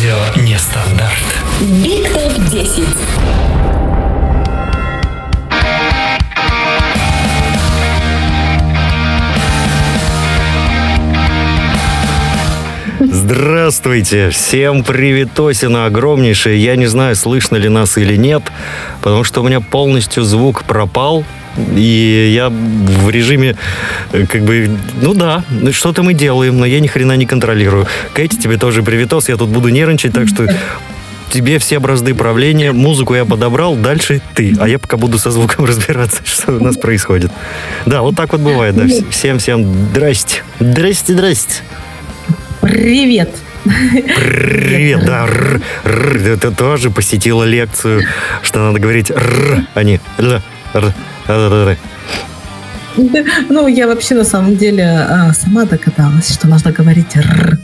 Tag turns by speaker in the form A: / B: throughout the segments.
A: Радио Нестандарт.
B: Биг Топ 10.
C: Здравствуйте! Всем приветосина огромнейшее. Я не знаю, слышно ли нас или нет, потому что у меня полностью звук пропал. И я в режиме, э, как бы, ну да, что-то мы делаем, но я ни хрена не контролирую. Кэти, тебе тоже приветос, я тут буду нервничать, так что тебе все бразды правления, музыку я подобрал, дальше ты. А я пока буду со звуком разбираться, что у нас происходит. Да, вот так вот бывает, да. Всем-всем здрасте. Здрасте, здрасте.
D: Привет.
C: Привет, да, р, р, ты тоже посетила лекцию, что надо говорить р, а не л, р, р.
D: Ну, я вообще на самом деле а, сама догадалась, что нужно говорить «р».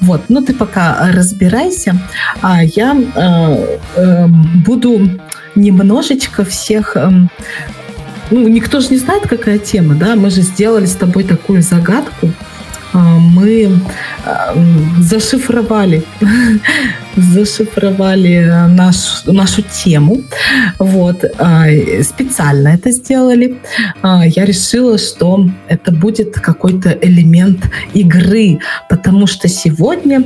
D: Вот, ну ты пока разбирайся, а я э, э, буду немножечко всех... Э, ну, никто же не знает, какая тема, да? Мы же сделали с тобой такую загадку, мы а, зашифровали, зашифровали наш, нашу тему. Вот. А, специально это сделали. Я решила, что это будет какой-то элемент игры, потому что сегодня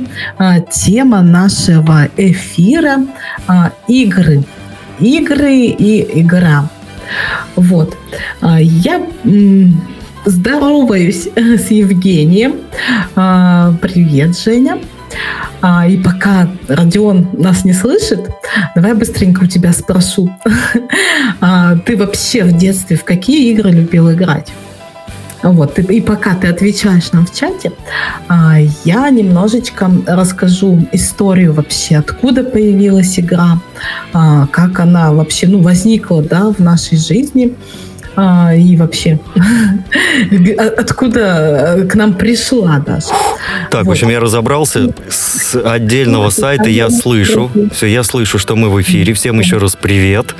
D: тема нашего эфира – игры. Игры и игра. Вот. Я здороваюсь с Евгением. А, привет, Женя. А, и пока Родион нас не слышит, давай быстренько у тебя спрошу. А, ты вообще в детстве в какие игры любил играть? Вот, и пока ты отвечаешь нам в чате, я немножечко расскажу историю вообще, откуда появилась игра, как она вообще ну, возникла да, в нашей жизни, а, и вообще откуда к нам пришла даже.
C: Так, вот. в общем, я разобрался. С отдельного сайта я слышу. Все, я слышу, что мы в эфире. Всем еще раз привет.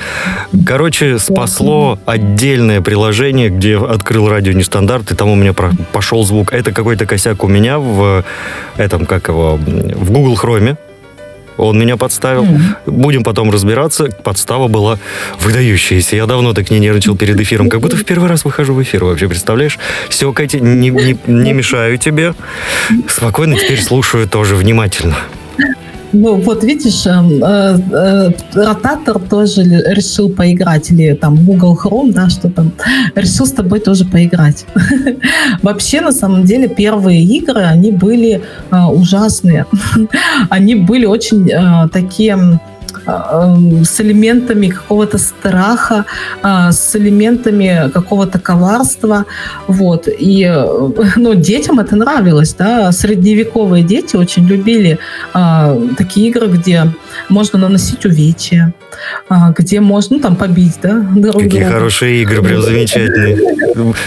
C: Короче, спасло отдельное приложение, где открыл радио нестандарт, и там у меня пошел звук. Это какой-то косяк у меня в этом, как его, в Google Chrome. Он меня подставил. Mm. Будем потом разбираться. Подстава была выдающаяся. Я давно так не нервничал перед эфиром. Как будто в первый раз выхожу в эфир вообще, представляешь? Все, Катя, не, не, не мешаю тебе. Спокойно теперь слушаю тоже внимательно.
D: Ну, вот видишь, э, э, э, ротатор тоже решил поиграть, или там Google Chrome, да, что там, решил с тобой тоже поиграть. Вообще, на самом деле, первые игры, они были э, ужасные. они были очень э, такие с элементами какого-то страха, а, с элементами какого-то коварства, вот, и, ну, детям это нравилось, да, средневековые дети очень любили такие игры, где можно наносить увечья, где можно, ну, там, побить, да,
C: друг Какие друга. хорошие игры, прям замечательные.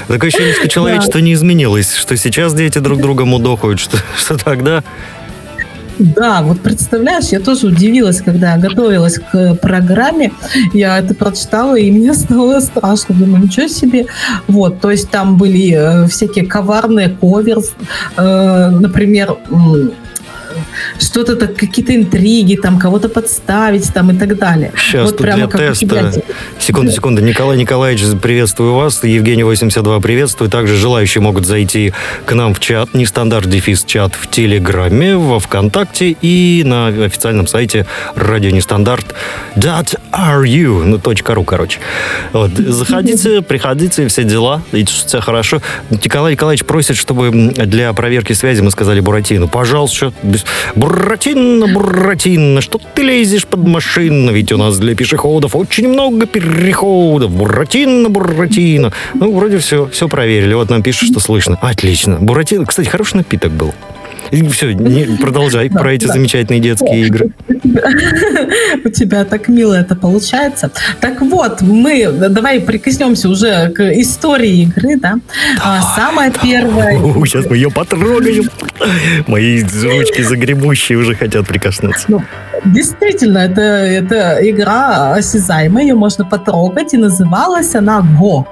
C: Такое ощущение, что человечество не изменилось, что сейчас дети друг друга мудохают, что, что тогда
D: да, вот представляешь, я тоже удивилась, когда готовилась к программе, я это прочитала, и мне стало страшно. Думаю, ничего себе. Вот, то есть там были э, всякие коварные коверс, э, например, что-то так, какие-то интриги, там кого-то подставить там и так далее.
C: Сейчас вот тут прямо для теста. Секунду, секунду. Николай Николаевич, приветствую вас. Евгений 82 приветствую. Также желающие могут зайти к нам в чат, нестандарт дефис чат в Телеграме, во Вконтакте и на официальном сайте радио нестандарт .ru, ну, .ру, короче. Вот. Заходите, приходите, все дела, и все хорошо. Николай Николаевич просит, чтобы для проверки связи мы сказали Буратино. Пожалуйста, без... Буратино, Буратино, что ты лезешь под машину? Ведь у нас для пешеходов очень много переходов. Буратино, Буратино. Ну, вроде все, все проверили. Вот нам пишут, что слышно. Отлично. Буратино, кстати, хороший напиток был. Все, не, продолжай да, про эти да. замечательные детские игры.
D: У тебя так мило это получается. Так вот, мы давай прикоснемся уже к истории игры, да. А, давай, Самая давай. первая.
C: Сейчас мы ее потрогаем. Мои ручки загребущие уже хотят прикоснуться. Ну,
D: действительно, это, это игра осязаемая, ее можно потрогать, и называлась она Го.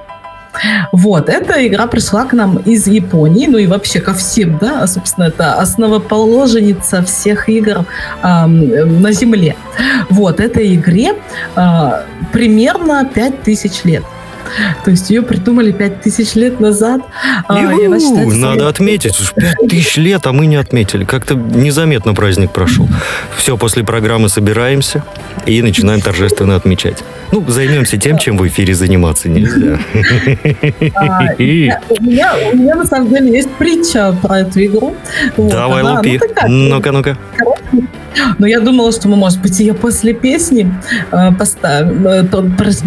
D: Вот, эта игра пришла к нам из Японии, ну и вообще ко всем, да, собственно, это основоположеница всех игр э, на Земле. Вот, этой игре э, примерно 5000 лет. То есть ее придумали 5000 лет назад.
C: А, Ю-ху, надо отметить, уж 5000 лет, а мы не отметили. Как-то незаметно праздник прошел. Все, после программы собираемся и начинаем торжественно отмечать. Ну, займемся тем, чем в эфире заниматься нельзя.
D: А, у меня на самом деле есть притча про эту игру.
C: Давай, лупи. Ну, ну-ка, ну-ка.
D: Но я думала, что мы, может быть, ее после песни э, поставим, э, про,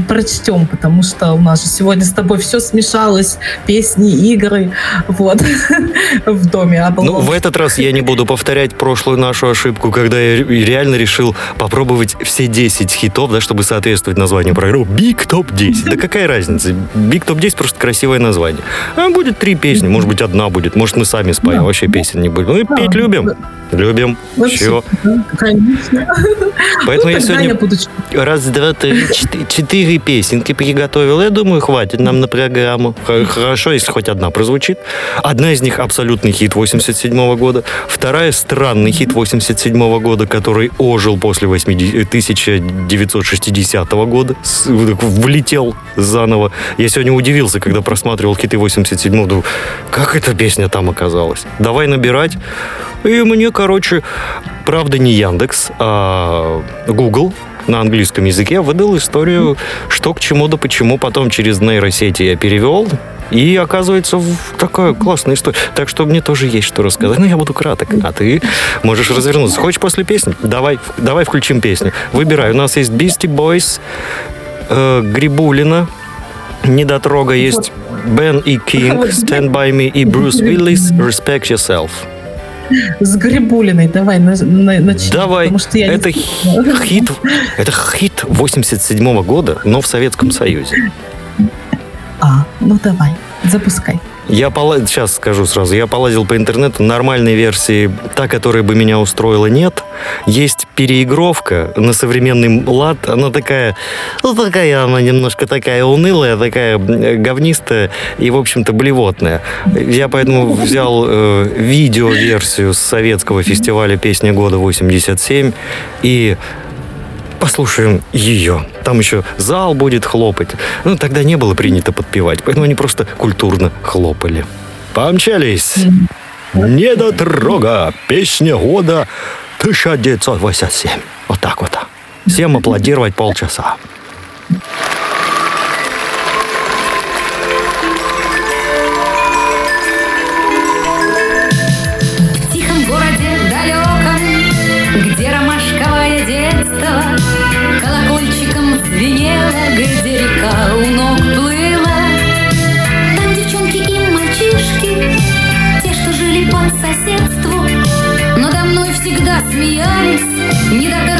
D: прочтем, потому что у нас же сегодня с тобой все смешалось, песни, игры, вот, в доме.
C: А ну, в этот раз я не буду повторять прошлую нашу ошибку, когда я реально решил попробовать все 10 хитов, да, чтобы соответствовать названию программы. Big Top 10. Да какая разница? Big Top 10 просто красивое название. А будет три песни, может быть, одна будет, может, мы сами споем, вообще песен не будет. Ну и петь любим. Любим. Все. Конечно. Поэтому ну, я сегодня я буду... раз, два, три, четыре, четыре песенки приготовил. Я думаю, хватит нам на программу. Хорошо, если хоть одна прозвучит. Одна из них абсолютный хит 87 года. Вторая странный хит 87 года, который ожил после 1960 года. Влетел заново. Я сегодня удивился, когда просматривал хиты 87 года. Как эта песня там оказалась? Давай набирать. И мне, короче, правда не Яндекс, а Google на английском языке выдал историю, что к чему да почему. Потом через нейросети я перевел, и оказывается, такая классная история. Так что мне тоже есть что рассказать. Но я буду краток, а ты можешь развернуться. Хочешь после песни? Давай, давай включим песню. Выбирай. У нас есть Beastie Boys, э, Грибулина, Недотрога есть Бен и Кинг, Stand By Me и Брюс Уиллис, Respect Yourself.
D: С Грибулиной давай на, на, начнем.
C: Давай. Потому что я это не... хит, это хит 87 -го года, но в Советском Союзе.
D: А, ну давай, запускай.
C: Я пол... сейчас скажу сразу, я полазил по интернету, нормальной версии, та, которая бы меня устроила, нет. Есть переигровка на современный лад, она такая, ну такая она немножко такая унылая, такая говнистая и, в общем-то, блевотная. Я поэтому взял э, видео-версию с советского фестиваля «Песня года 87» и послушаем ее. Там еще зал будет хлопать. Ну, тогда не было принято подпевать, поэтому они просто культурно хлопали. Помчались! Недотрога! Песня года 1987. Вот так вот. Всем аплодировать полчаса.
A: Смеялись, не дотрогай,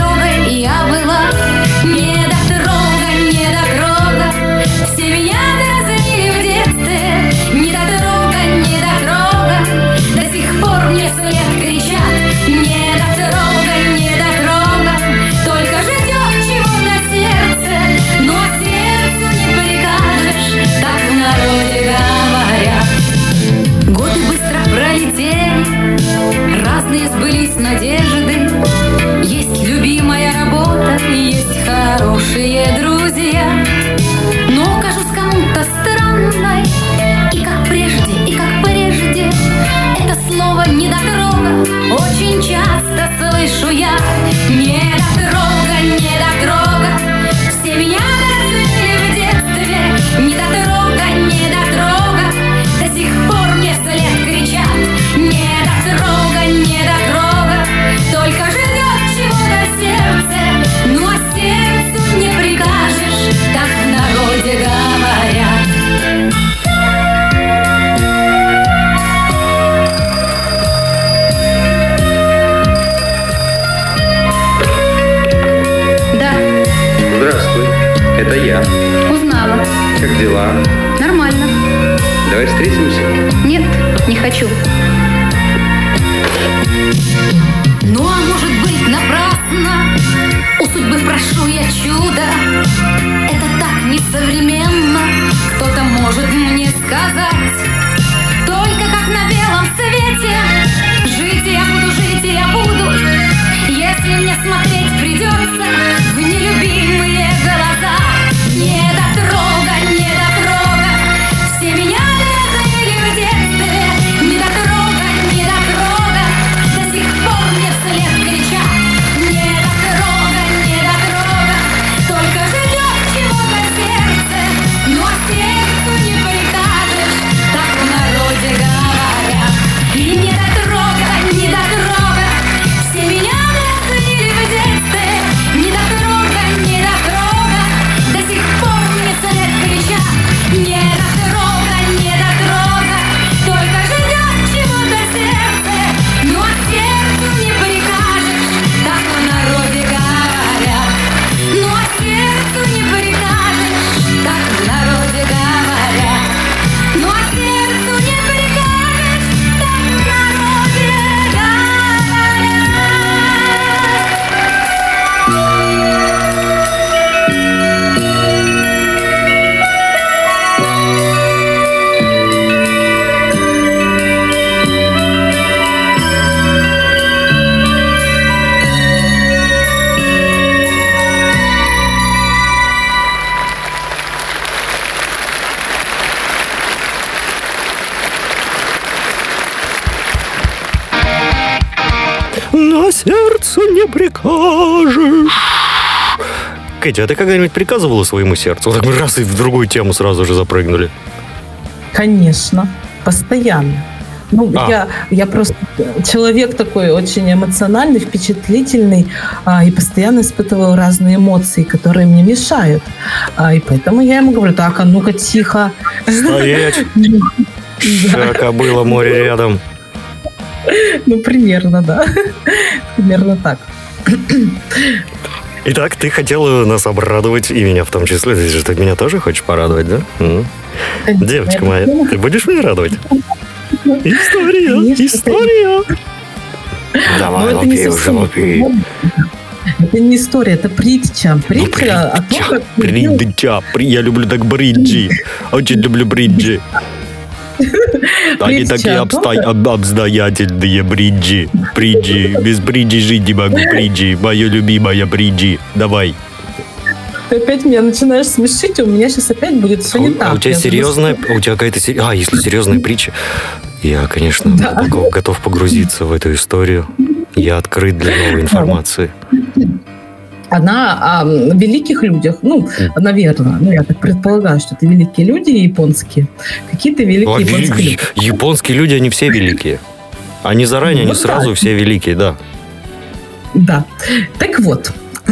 A: Очень часто слышу я Недотрога,
C: Кэти, а ты когда-нибудь приказывала своему сердцу? Вот так мы раз и в другую тему сразу же запрыгнули.
D: Конечно, постоянно. Ну,
C: А.
D: я, я просто человек такой очень эмоциональный, впечатлительный, а, и постоянно испытываю разные эмоции, которые мне мешают. А, и поэтому я ему говорю, так, а ну-ка тихо.
C: Стоять, шака было море рядом.
D: ну, примерно, да. Примерно так.
C: Итак, ты хотела нас обрадовать, и меня в том числе. Ты же ты меня тоже хочешь порадовать, да? М? Девочка моя, ты будешь меня радовать? История, история. Давай,
D: Ну,
C: лупи уже, лупи.
D: Это не история, это притча.
C: Ну,
D: Притча о том, как...
C: Придча, при- я люблю так бриджи. Очень люблю бриджи. Они такие обстоятельные бриджи. Бриджи. Без бриджи жить не могу. Бриджи. Мое любимая бриджи. Давай.
D: Ты опять меня начинаешь смешить, и у меня сейчас опять будет все
C: А
D: не
C: у-
D: так.
C: а у тебя серьезная, у тебя какая-то... А, если серьезная притча, я, конечно, готов погрузиться в эту историю. Я открыт для новой информации.
D: Она о великих людях, ну, наверное, ну, я так предполагаю, что это великие люди японские, какие-то великие
C: А,
D: японские люди.
C: Японские люди, они все великие. Они заранее, они
D: Вот
C: сразу
D: так.
C: все великие, да.
D: Да. Так вот,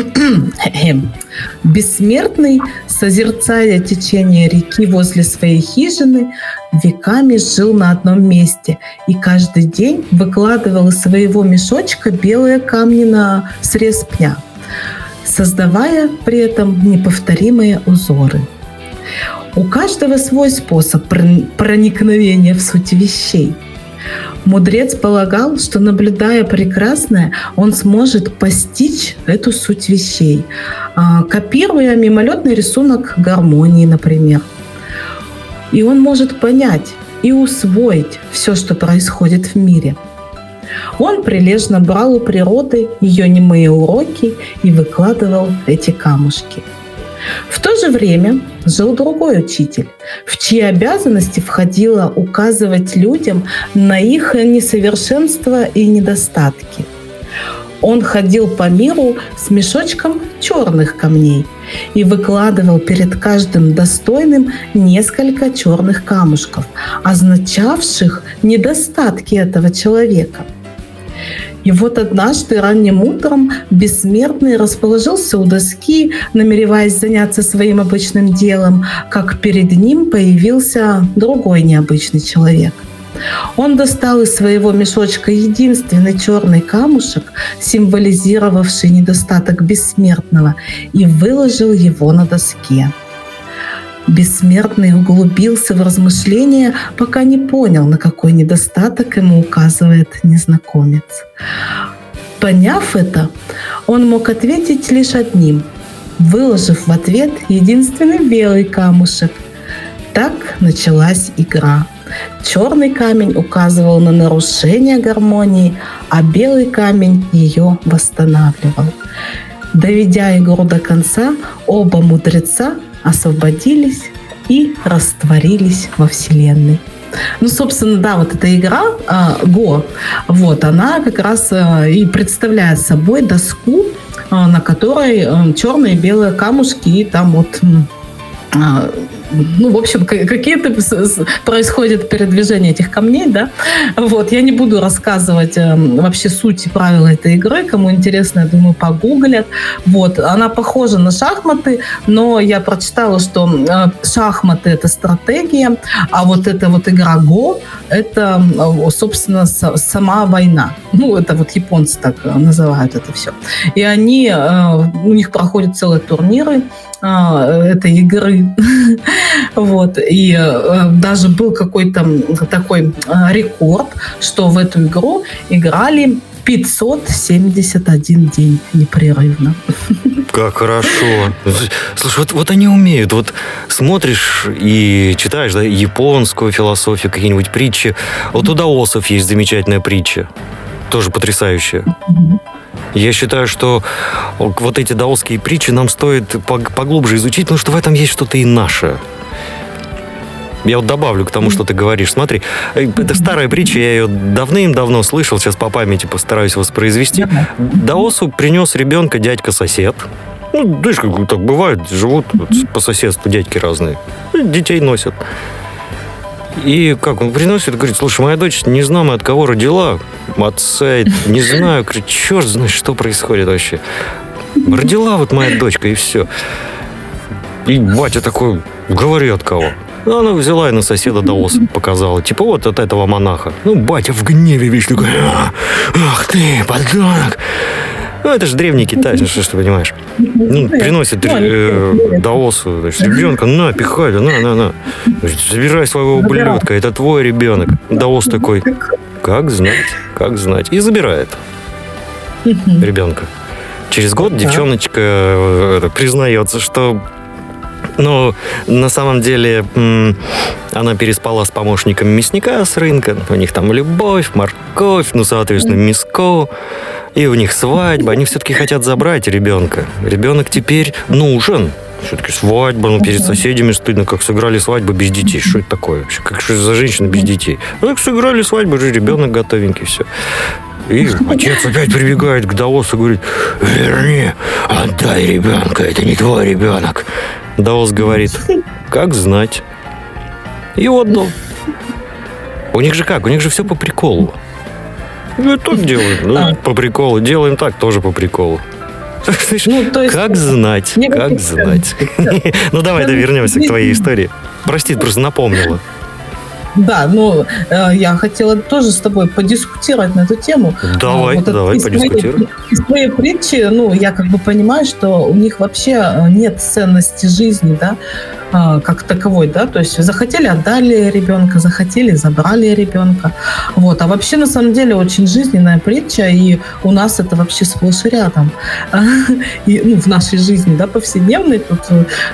D: бессмертный, созерцая течение реки возле своей хижины, веками жил на одном месте и каждый день выкладывал из своего мешочка белые камни на срез пня, создавая при этом неповторимые узоры. У каждого свой способ прон- проникновения в суть вещей. Мудрец полагал, что наблюдая прекрасное, он сможет постичь эту суть вещей, а, копируя мимолетный рисунок гармонии, например. И он может понять и усвоить все, что происходит в мире. Он прилежно брал у природы ее немые уроки и выкладывал эти камушки. В то же время жил другой учитель, в чьи обязанности входило указывать людям на их несовершенства и недостатки. Он ходил по миру с мешочком черных камней и выкладывал перед каждым достойным несколько черных камушков, означавших недостатки этого человека. И вот однажды ранним утром бессмертный расположился у доски, намереваясь заняться своим обычным делом, как перед ним появился другой необычный человек. Он достал из своего мешочка единственный черный камушек, символизировавший недостаток бессмертного, и выложил его на доске. Бессмертный углубился в размышления, пока не понял, на какой недостаток ему указывает незнакомец. Поняв это, он мог ответить лишь одним, выложив в ответ единственный белый камушек. Так началась игра. Черный камень указывал на нарушение гармонии, а белый камень ее восстанавливал. Доведя игру до конца, оба мудреца освободились и растворились во Вселенной. Ну, собственно, да, вот эта игра а, Го, вот, она как раз а, и представляет собой доску, а, на которой черные и белые камушки, и там вот ну, в общем, ка- какие-то происходят передвижения этих камней, да. Вот, я не буду рассказывать э, вообще суть и правила этой игры. Кому интересно, я думаю, погуглят. Вот, она похожа на шахматы, но я прочитала, что э, шахматы это стратегия, а вот эта вот игра Го это, э, собственно, с- сама война. Ну, это вот японцы так э, называют это все. И они, э, у них проходят целые турниры этой игры. Вот. И э, даже был какой-то такой э, рекорд, что в эту игру играли 571 день непрерывно.
C: Как хорошо. Слушай, вот, вот они умеют. Вот смотришь и читаешь да, японскую философию, какие-нибудь притчи. Вот у даосов есть замечательная притча. Тоже потрясающая. Я считаю, что вот эти даосские притчи нам стоит пог- поглубже изучить, потому что в этом есть что-то и наше. Я вот добавлю к тому, что ты говоришь. Смотри, э, это старая притча, я ее давным-давно слышал, сейчас по памяти постараюсь воспроизвести. Даосу принес ребенка дядька-сосед. Ну, знаешь, как так бывает, живут вот по соседству дядьки разные. Детей носят. И как он приносит, говорит, слушай, моя дочь не знаю, от кого родила, отца не знаю, говорит, черт знает, что происходит вообще. Родила вот моя дочка, и все. И батя такой, говори от кого. Ну, Она взяла и на соседа Даос показала. Типа вот от этого монаха. Ну, батя в гневе вечно говорит, «А, ах ты, подонок. Ну, это же древний Китай, ну, что ж ты понимаешь. Ну, приносит э, Даосу, значит, ребенка, на, пихай, да, на, на, на. Забирай своего ублюдка, это твой ребенок. Даос такой, как знать, как знать. И забирает ребенка. Через год девчоночка э, это, признается, что ну, на самом деле, она переспала с помощником мясника с рынка. У них там любовь, морковь, ну, соответственно, миско. И у них свадьба. Они все-таки хотят забрать ребенка. Ребенок теперь нужен. Все-таки свадьба, ну, перед соседями стыдно, как сыграли свадьбу без детей. Что это такое вообще? Как что за женщина без детей? Ну, так сыграли свадьбу, же ребенок готовенький, все. И отец опять прибегает к Даосу и говорит, верни, отдай ребенка, это не твой ребенок. Даос говорит, как знать. И отдал. У них же как? У них же все по приколу. Ну, так делаем. Ну,
D: А.
C: по приколу. Делаем так, тоже по приколу.
D: Ну, то есть-
C: как знать, как знать. Ну, давай, да, вернемся к твоей истории. Прости, просто напомнила.
D: Да, ну, э, я хотела тоже с тобой подискутировать на эту тему.
C: Давай,
D: А, вот
C: давай,
D: из
C: подискутируй.
D: Из твоей притчи, ну, я как бы понимаю, что у них вообще э, нет ценности жизни, да, как таковой, да, то есть захотели, отдали ребенка, захотели, забрали ребенка, вот, а вообще на самом деле очень жизненная притча, и у нас это вообще сплошь и рядом, и, ну, в нашей жизни, да, повседневной, тут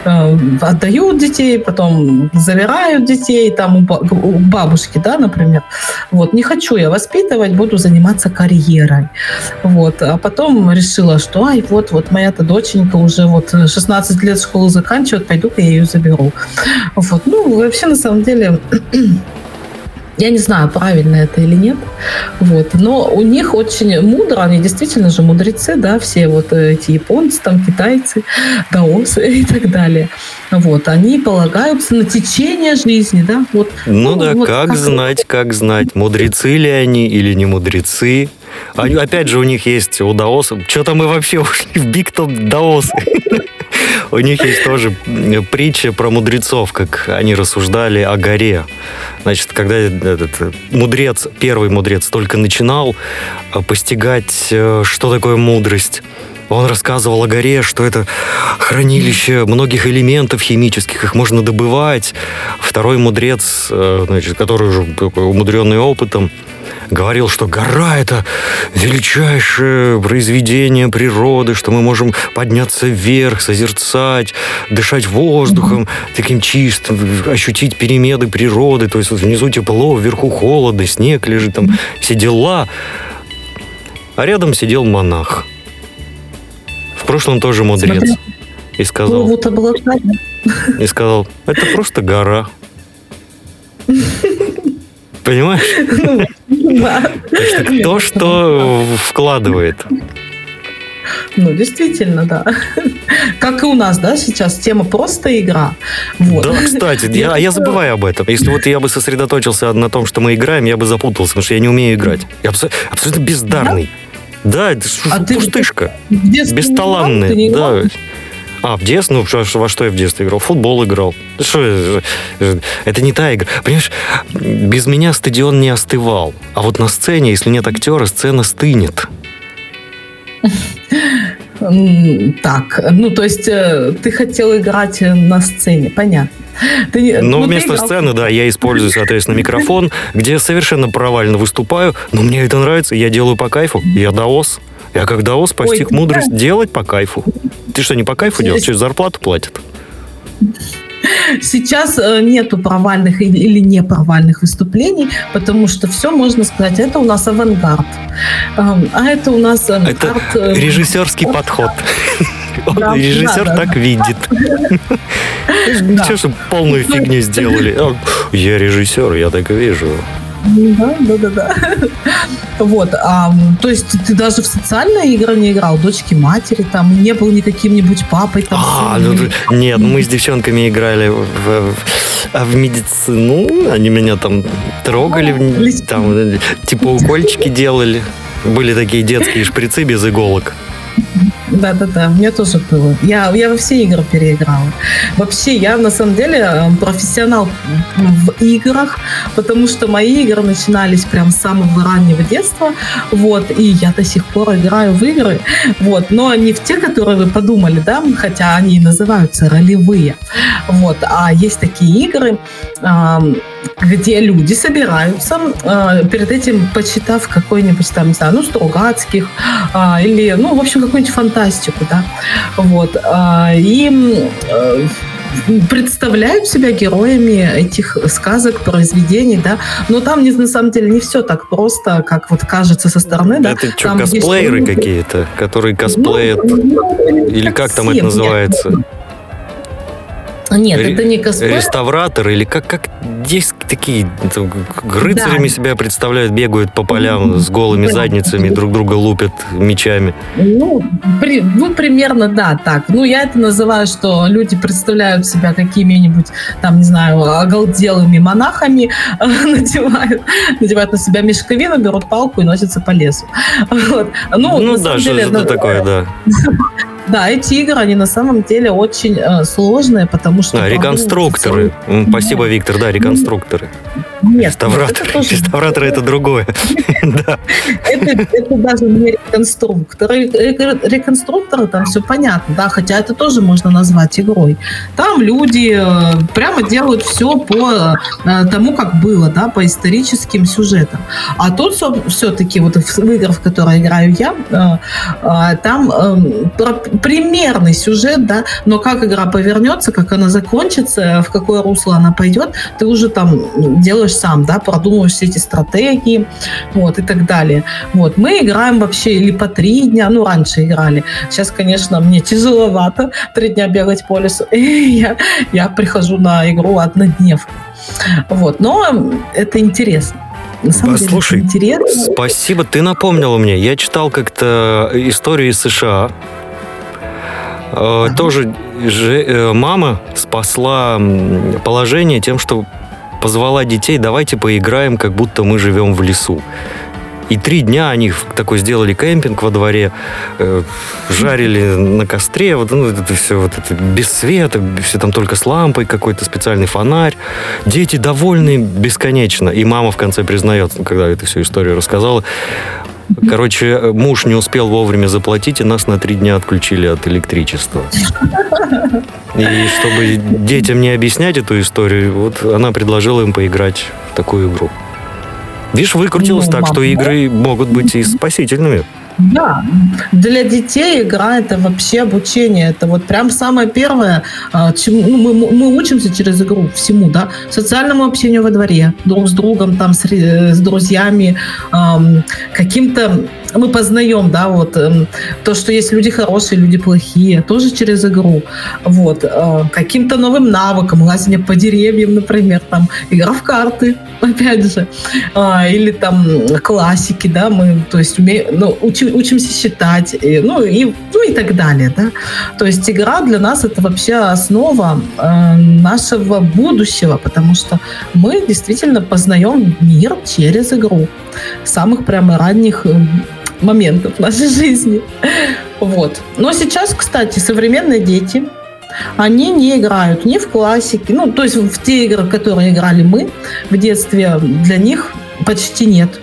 D: э, отдают детей, потом забирают детей, там у, ба- у бабушки, да, например, вот, не хочу я воспитывать, буду заниматься карьерой, вот, а потом решила, что, ай, вот, вот моя-то доченька уже вот 16 лет школу заканчивает, пойду-ка я ее заберу. Вот, ну, вообще, на самом деле, я не знаю, правильно это или нет, вот, но у них очень мудро, они действительно же мудрецы, да, все вот эти японцы, там, китайцы, даосы и так далее, вот, они полагаются на течение жизни, да, вот.
C: Ну да,
D: вот
C: как знать, как знать, мудрецы ли они или не мудрецы. Они, опять же, у них есть у даосов... Что-то мы вообще ушли в биг топ даосы. У них есть тоже притча про мудрецов, как они рассуждали о горе. Значит, когда этот э, мудрец, первый мудрец только начинал э, постигать, э, что такое мудрость, он рассказывал о горе, что это хранилище многих элементов химических, их можно добывать. Второй мудрец, э, значит, который уже умудренный опытом, говорил, что гора — это величайшее произведение природы, что мы можем подняться вверх, созерцать, дышать воздухом таким чистым, ощутить перемены природы, то есть вот внизу тепло, вверху холодно, снег лежит, там все дела. А рядом сидел монах. В прошлом тоже мудрец.
D: Смотри.
C: И сказал,
D: Вот обладание.
C: и сказал, это просто гора. Понимаешь?
D: Да.
C: То, что вкладывает.
D: Ну, действительно, да. Как и у нас, да, сейчас тема просто игра. Вот.
C: Да, кстати, я, я забываю об этом. Если вот я бы сосредоточился на том, что мы играем, я бы запутался, потому что я не умею играть. Я абсо- абсолютно бездарный. Да, это ж
D: А ты
C: пустышка.
D: Ты
C: Бесталанный.
D: не играл?
C: Да. А, в детстве? Ну, во что я в детстве играл? В футбол играл. Да Что это? Это не та игра. Понимаешь, без меня стадион не остывал. А вот на сцене, если нет актера, сцена стынет.
D: Так, ну, то есть э, ты хотел играть э, на сцене, понятно. Ты
C: Но
D: ну, ты
C: вместо
D: играл-
C: сцены, да, я использую, соответственно, микрофон, где совершенно провально выступаю, но мне это нравится, я делаю по кайфу. Я даос. Я как даос постиг
D: Ой,
C: мудрость делать по кайфу. Ты что, не по кайфу делаешь? Что, зарплату платят?
D: Сейчас э, нету провальных или, не провальных выступлений, потому что все можно сказать, это у нас авангард. Эм, А это у нас... эм,
C: Это
D: арт, э,
C: режиссерский подход.
D: Да,
C: режиссер
D: да, да.
C: так видит. Че, чтобы полную фигню сделали? Я режиссер, я так вижу.
D: Да, да, да, да. Вот, а, то есть ты даже в социальные игры не играл, дочки матери там, не был ни каким-нибудь папой там.
C: А, ну, нет, мы с девчонками играли в, в- а в медицину. Они меня там трогали, в- там э, типа укольчики делали. Были такие детские шприцы без иголок.
D: Да, да, да, у меня тоже было. Я, я во все игры переиграла. Вообще, я на самом деле э, профессионал в играх, потому что мои игры начинались прям с самого раннего детства, вот, и я до сих пор играю в игры, вот, но не в те, которые вы подумали, да, хотя они и называются ролевые, вот, а есть такие игры, где люди собираются, э, перед этим почитав какой-нибудь там, не знаю, ну, Стругацких, а, или, ну, в общем, какую-нибудь фантастику, да, вот, а, и э, представляют себя героями этих сказок, произведений, да, но там не, на самом деле не все так просто, как вот кажется со стороны, да.
C: это что,
D: Там есть
C: косплееры
D: люди-
C: какие-то, которые косплеят?
D: Ну, ну,
C: Или как там это называется?
D: Нет, Нет,
C: Ре-
D: это не косплей.
C: Реставраторы или как, как есть такие там, рыцарями
D: Да.
C: себя представляют, бегают по полям с голыми
D: Да.
C: задницами, друг друга лупят мечами.
D: Ну, при- ну, примерно, да, так. Ну, я это называю, что люди представляют себя какими-нибудь, там, не знаю, оголделыми монахами, надевают, надевают на себя мешковину, берут палку и носятся по лесу. Вот. Ну,
C: Ну, да, что
D: деле,
C: это
D: да,
C: такое, да.
D: Да, эти игры, они на самом деле очень э, сложные, потому что...
C: А,
D: продумывать
C: реконструкторы. Спасибо, Виктор, да, реконструкторы.
D: Нет,
C: Реставраторы.
D: это
C: Реставраторы это другое.
D: Это, даже не реконструкторы. Ре- Реконструкторы там все понятно, да, хотя это тоже можно назвать игрой. Там люди э, прямо делают все по э, тому, как было, да, по историческим сюжетам. А тут все-таки вот в играх, в которые играю я, э, э, там э, про- примерный сюжет, да, но как игра повернется, как она закончится, в какое русло она пойдет, ты уже там делаешь сам, да, продумываешь все эти стратегии, вот, и так далее. Вот, мы играем вообще или по три дня, ну, раньше играли. Сейчас, конечно, мне тяжеловато три дня бегать по лесу. И я, я прихожу на игру однодневку. Вот, но это интересно. На самом деле, интересно.
C: Спасибо, ты напомнила мне. Я читал как-то историю из США. Э, Тоже же- э, мама спасла положение тем, что позвала детей, давайте поиграем, как будто мы живем в лесу. И три дня они такой сделали кемпинг во дворе, э, жарили на костре, вот, ну, это все вот это без света, все там только с лампой, какой-то специальный фонарь. Дети довольны бесконечно. И мама в конце признается, когда эту всю историю рассказала, Короче, э, муж не успел вовремя заплатить, и нас на три дня отключили от электричества. И чтобы детям не объяснять эту историю, вот она предложила им поиграть в такую игру. Видишь, выкрутилось
D: Ну,
C: так, что игры могут быть и спасительными.
D: Да, для детей игра это вообще обучение. Это вот прям самое первое, а, чему ну, мы, мы учимся через игру всему, да, социальному общению во дворе, друг с другом, там, с, ре- с друзьями, ам, каким-то мы познаем, да, вот эм, то, что есть люди хорошие, люди плохие, тоже через игру, вот, э, каким-то новым навыком, лазание по деревьям, например, там, игра в карты, опять же, а, или там классики, да, мы, то есть, уме- ну, учи- учимся считать, и, ну, и, ну, и так далее, да. То есть игра для нас это вообще основа э, нашего будущего, потому что мы действительно познаем мир через игру. Самых прямо ранних э, моментов нашей жизни. Вот. Но сейчас, кстати, современные дети, они не играют ни в классике, ну, то есть в те игры, которые играли мы в детстве, для них почти нет.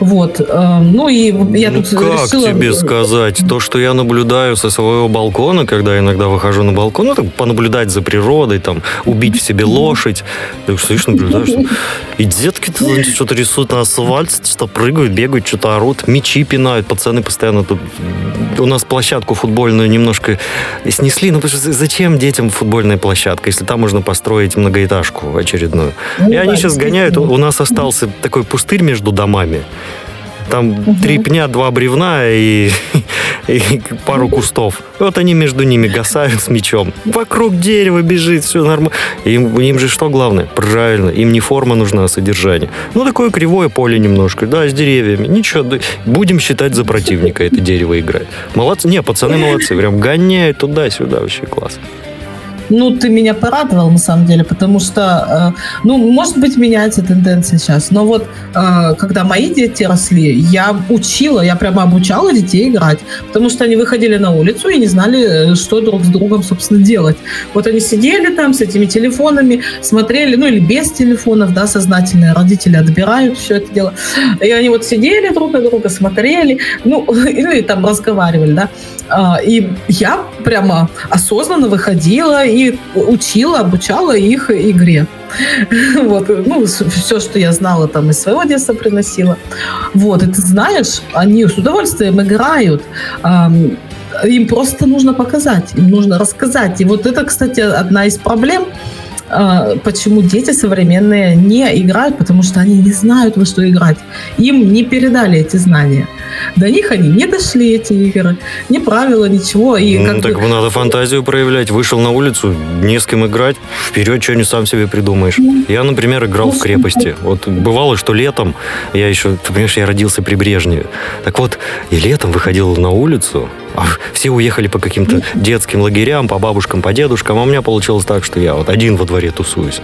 D: Вот. э, Ну и я
C: ну,
D: тут
C: как
D: решила...
C: тебе сказать? То, что я наблюдаю со своего балкона, когда иногда выхожу на балкон, ну, так, понаблюдать за природой, там, убить в себе лошадь. Так стоишь, наблюдаешь. что- И детки тут что-то рисуют на асфальте, что прыгают, бегают, что-то орут, мечи пинают, пацаны постоянно тут... У нас площадку футбольную немножко снесли. Ну, потому что зачем детям футбольная площадка, если там можно построить многоэтажку очередную?
D: Ну
C: И они сейчас гоняют. У нас остался такой пустырь между домами. Там
D: Мгм.
C: три пня, два бревна, и и пару кустов. Вот они между ними гасают с мечом. Вокруг дерева бежит, все нормально. Им, им же что главное? Правильно, им не форма нужна, а содержание. Ну, такое кривое поле немножко, да, с деревьями. Ничего, да, будем считать за противника это дерево играет. Молодцы. Не, пацаны молодцы, прям гоняют туда-сюда, вообще класс.
D: Ну, ты меня порадовал, на самом деле, потому что, э, ну, может быть, меняется тенденция сейчас, но вот, э, когда мои дети росли, я учила, я прямо обучала детей играть, потому что они выходили на улицу и не знали, э, что друг с другом, собственно, делать. Вот они сидели там с этими телефонами, смотрели, ну, или без телефонов, да, сознательные родители отбирают все это дело. И они вот сидели друг на друга, смотрели, ну, и, ну, там разговаривали, да. А, И я прямо осознанно выходила и учила, обучала их игре. Вот, ну, все, что я знала там из своего детства приносила. Вот, и ты знаешь, они с удовольствием играют. Им просто нужно показать, им нужно рассказать. И вот это, кстати, одна из проблем, почему дети современные не играют, потому что они не знают, во что играть. Им не передали эти знания. До них они не дошли, эти игры. Ни правила, ничего. И
C: Ну, так
D: бы-
C: надо фантазию проявлять. Вышел на улицу, не с кем играть. Вперед, что-нибудь сам себе придумаешь. Я, например, играл в крепости. Вот бывало, что летом, я еще, ты понимаешь, я родился при Брежневе. Так вот, и летом выходил на улицу, а все уехали по каким-то детским лагерям, по бабушкам, по дедушкам, а у меня получилось так, что я вот один во дворе тусуюсь.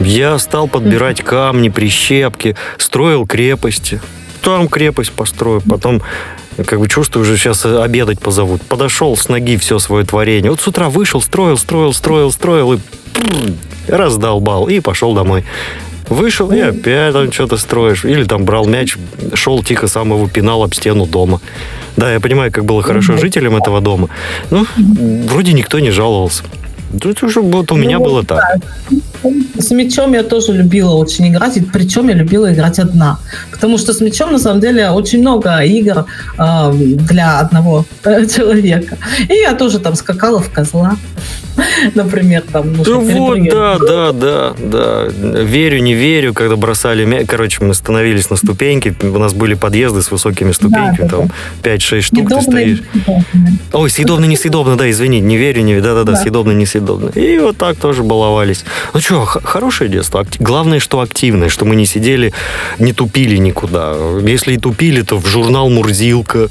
C: Я стал подбирать камни, прищепки, строил крепости. Там крепость построю, потом как бы чувствую, уже сейчас обедать позовут. Подошел с ноги все свое творение. Вот с утра вышел, строил, строил, строил, строил и раздолбал и пошел домой. Вышел и опять там что-то строишь. Или там брал мяч, шел тихо, сам его пинал об стену дома. Да, я понимаю, как было хорошо жителям этого дома. Ну, вроде никто не жаловался. Тут уже вот у меня
D: Ну,
C: было так.
D: С мячом я тоже любила очень играть, и причем я любила играть одна. Потому что с мячом, на самом деле, очень много игр э, для одного э, человека. И я тоже там скакала в козла, например. Там, ну,
C: Да вот, да, да, да, да. Верю, не верю, когда бросали мяч. Короче, мы становились на ступеньки, у нас были подъезды с высокими ступеньками,
D: да,
C: там 5-6 штук ты
D: Съедобное
C: стоишь. Ой, съедобно, несъедобно, да, извини, не верю, не да-да-да,
D: Да.
C: съедобно, несъедобно. И вот так тоже баловались. Ну что, хорошее детство. Главное, что активное, что мы не сидели, не тупили никуда. Если и тупили, то в журнал «Мурзилка».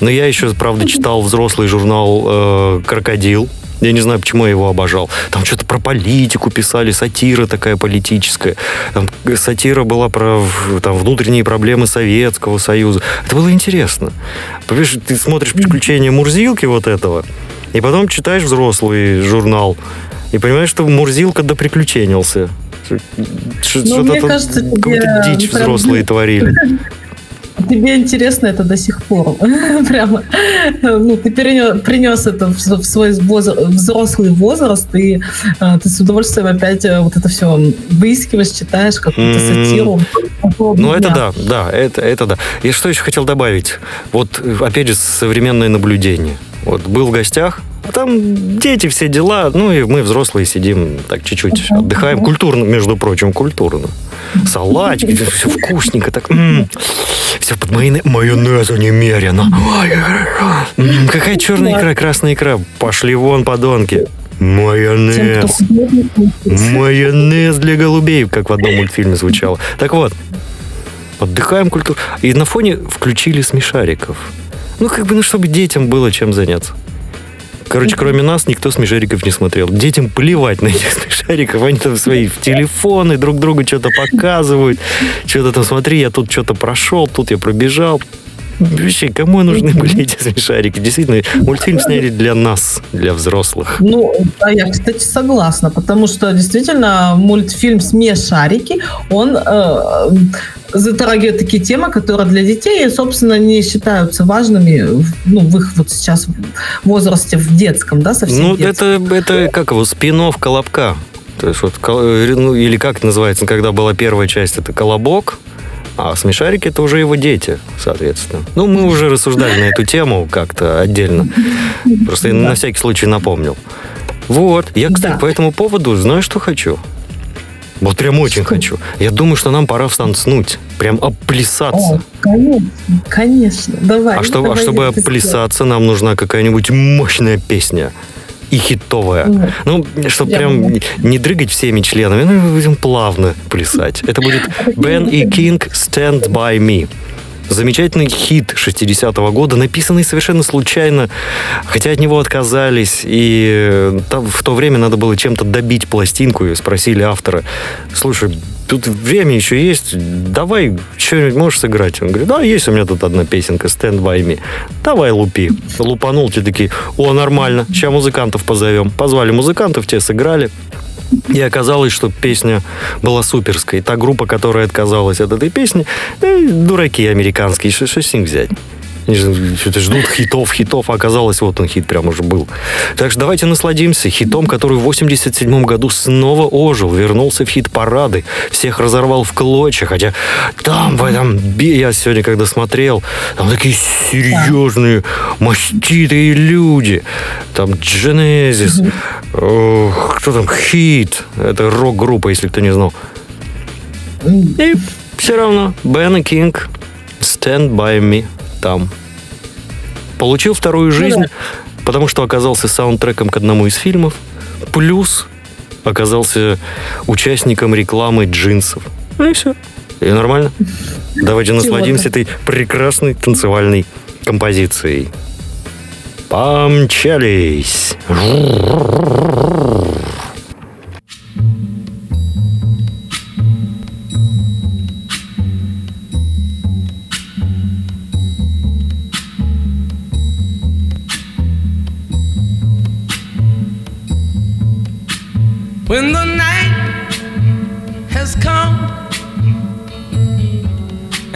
C: Но я еще, правда, читал взрослый журнал э, «Крокодил». Я не знаю, почему я его обожал. Там что-то про политику писали, сатира такая политическая. Там сатира была про там, внутренние проблемы Советского Союза. Это было интересно. Понимаешь, ты смотришь «Приключения Мурзилки» вот этого, и потом читаешь взрослый журнал, и понимаешь, что Мурзилка доприключенился.
D: Ну,
C: Что-то тут
D: кажется, тебе
C: дичь взрослые творили.
D: Тебе интересно это до сих пор. Прямо. Ну, ты перенес, принес это в, в свой взрослый возраст, и э, ты с удовольствием опять э, вот это все выискиваешь, читаешь какую-то сатиру.
C: Ну, это да, да, это, это да. И что еще хотел добавить? Вот, э, опять же, современное наблюдение. Вот, был в гостях, а там дети, все дела, ну, и мы, взрослые, сидим так чуть-чуть, отдыхаем. Культурно, между прочим, культурно. Салатики, все вкусненько, так, все под майоне- майонезу немерено. Какая черная икра, красная икра. Пошли вон, подонки. Майонез. Майонез для голубей, как в одном мультфильме звучало. Так вот, отдыхаем культуру. И на фоне включили смешариков. Ну, как бы, ну, чтобы детям было чем заняться. Короче, кроме нас, никто смешариков не смотрел. Детям плевать на этих смешариков. Они там свои в телефоны друг другу что-то показывают. Что-то там, смотри, я тут что-то прошел, тут я пробежал. Вообще, кому нужны были эти смешарики? Действительно, мультфильм сняли для нас, для взрослых.
D: Ну, да, я, кстати, согласна, потому что действительно мультфильм «Смешарики», он э, затрагивает такие темы, которые для детей, собственно, не считаются важными ну, в их вот сейчас возрасте, в детском, да, совсем
C: Ну,
D: детском.
C: это, это как его, спинов Колобка. То есть вот, э, ну, или как это называется, когда была первая часть, это Колобок, а смешарики это уже его дети, соответственно. Ну, мы уже рассуждали на эту тему как-то отдельно. Просто на всякий случай напомнил. Вот. Я, кстати,
D: Да.
C: по этому поводу знаю, что хочу. Вот прям очень хочу. Я думаю, что нам пора встанцнуть. Прям оплясаться.
D: О, конечно, конечно. Давай.
C: А, чтобы, а
D: давай,
C: чтобы
D: я это
C: оплясаться, нам нужна какая-нибудь мощная песня. И хитовая.
D: Ну,
C: Ну, чтобы
D: я
C: прям не- не дрыгать всеми членами, ну, будем плавно плясать. Это будет Бен и Кинг «Stand By Me». Замечательный хит 60-го года, написанный совершенно случайно, хотя от него отказались, и э, там в то время надо было чем-то добить пластинку, и спросили автора, слушай, тут время еще есть, давай что-нибудь можешь сыграть? Он говорит, да, есть у меня тут одна песенка, Stand By Me. Давай лупи. Лупанул, те такие, о, нормально, сейчас музыкантов позовем. Позвали музыкантов, те сыграли. И оказалось, что песня была суперской. Та группа, которая отказалась от этой песни, э, дураки американские, что, с них взять? Они же что-то ждут хитов, хитов, а оказалось, вот он хит прям уже был. Так что давайте насладимся хитом, который в 87 году снова ожил, вернулся в хит-парады, всех разорвал в клочья, хотя там, в этом, би- я сегодня когда смотрел, там такие серьезные, маститые люди. Там Genesis, кто там, Хит, это рок-группа, если кто не знал. И все равно Бен и Кинг Stand By Me там. Получил вторую жизнь, потому что оказался саундтреком к одному из фильмов. Плюс оказался участником рекламы джинсов. Ну и все. И нормально. Давайте насладимся этой прекрасной танцевальной композицией. Помчались.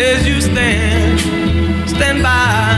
E: As you stand, stand by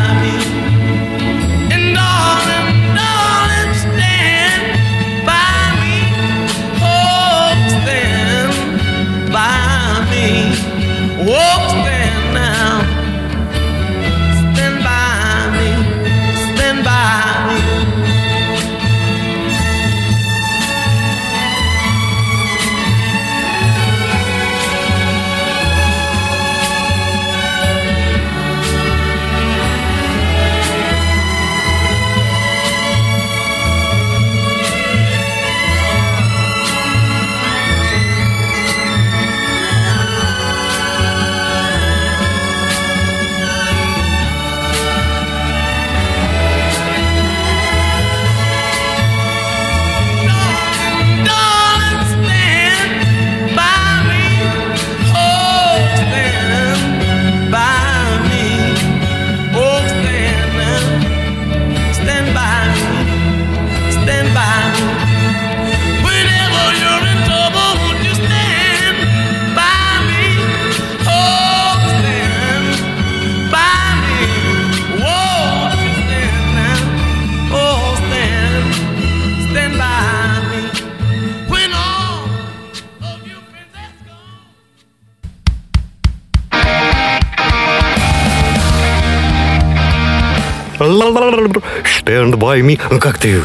E: Stand by me.
C: Ну как ты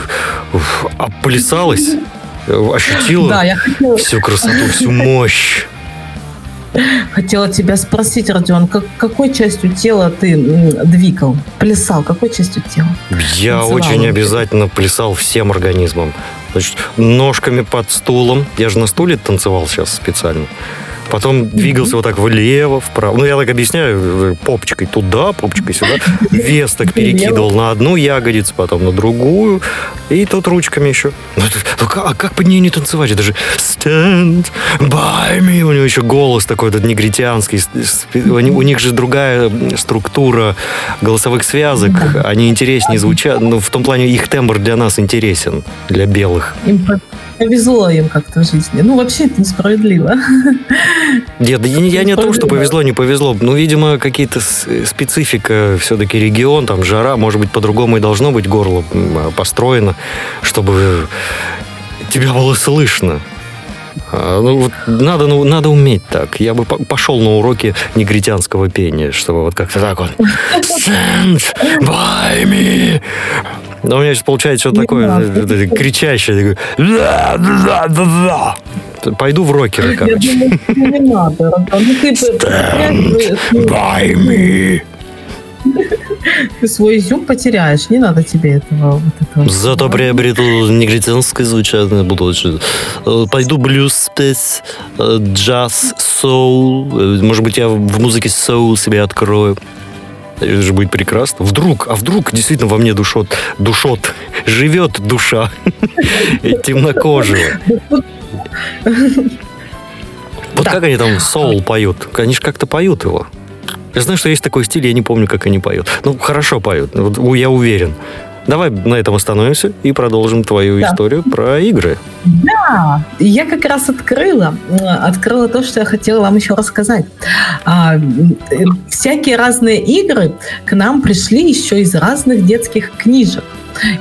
C: оплясалась? Ощутила
D: Да, я хотела...
C: всю красоту, всю мощь.
D: Хотела тебя спросить, Родион, как, какой частью тела ты двигал, плясал, какой частью тела?
C: Я
D: Танцевал.
C: очень обязательно плясал всем организмом. Значит, ножками под стулом. Я же на стуле танцевал сейчас специально. Потом двигался вот так влево, вправо. Ну, я так объясняю, э, попочкой туда, попочкой сюда. Вес так перекидывал на одну ягодицу, потом на другую. И тут ручками еще. Ну, ну, а как под нее не танцевать? Это же stand by me. У него еще голос такой этот негритянский. У них же другая структура голосовых связок. Они интереснее звучат. Ну, в том плане их тембр для нас интересен, для белых.
D: Повезло им как-то в жизни. Ну, вообще это несправедливо.
C: Нет, я, я не о том, что повезло, не повезло. Ну, видимо, какие-то с- специфика все-таки регион, там жара, может быть, по-другому и должно быть горло построено, чтобы тебя было слышно. А, Ну, вот надо, ну, надо уметь так. Я бы по- пошел на уроки негритянского пения, чтобы вот как-то так вот. Stand by me. Но у меня сейчас получается что
D: Не
C: такое, кричащее. Пойду в рокеры,
D: Я
C: короче.
D: думаю, что не надо. Ну, ты,
C: Stand by me.
D: Ты свой изюм потеряешь. Не надо тебе этого. Вот этого
C: Зато приобрету негритянское звучание. Буду очень- э, Пойду блюз спеть, э, джаз, соул. Э, Может быть, я в музыке соул себе открою. Это же будет прекрасно. Вдруг, а вдруг действительно во мне душот, душот, живет душа темнокожего. Вот как они там соул поют? Они же как-то поют его. Я знаю, что есть такой стиль, я не помню, как они поют. Ну, хорошо поют, вот я уверен. Давай на этом остановимся и продолжим твою
D: Да.
C: историю про игры.
D: Да, я как раз открыла, э, открыла то, что я хотела вам еще рассказать. А, э, всякие разные игры к нам пришли еще из разных детских книжек.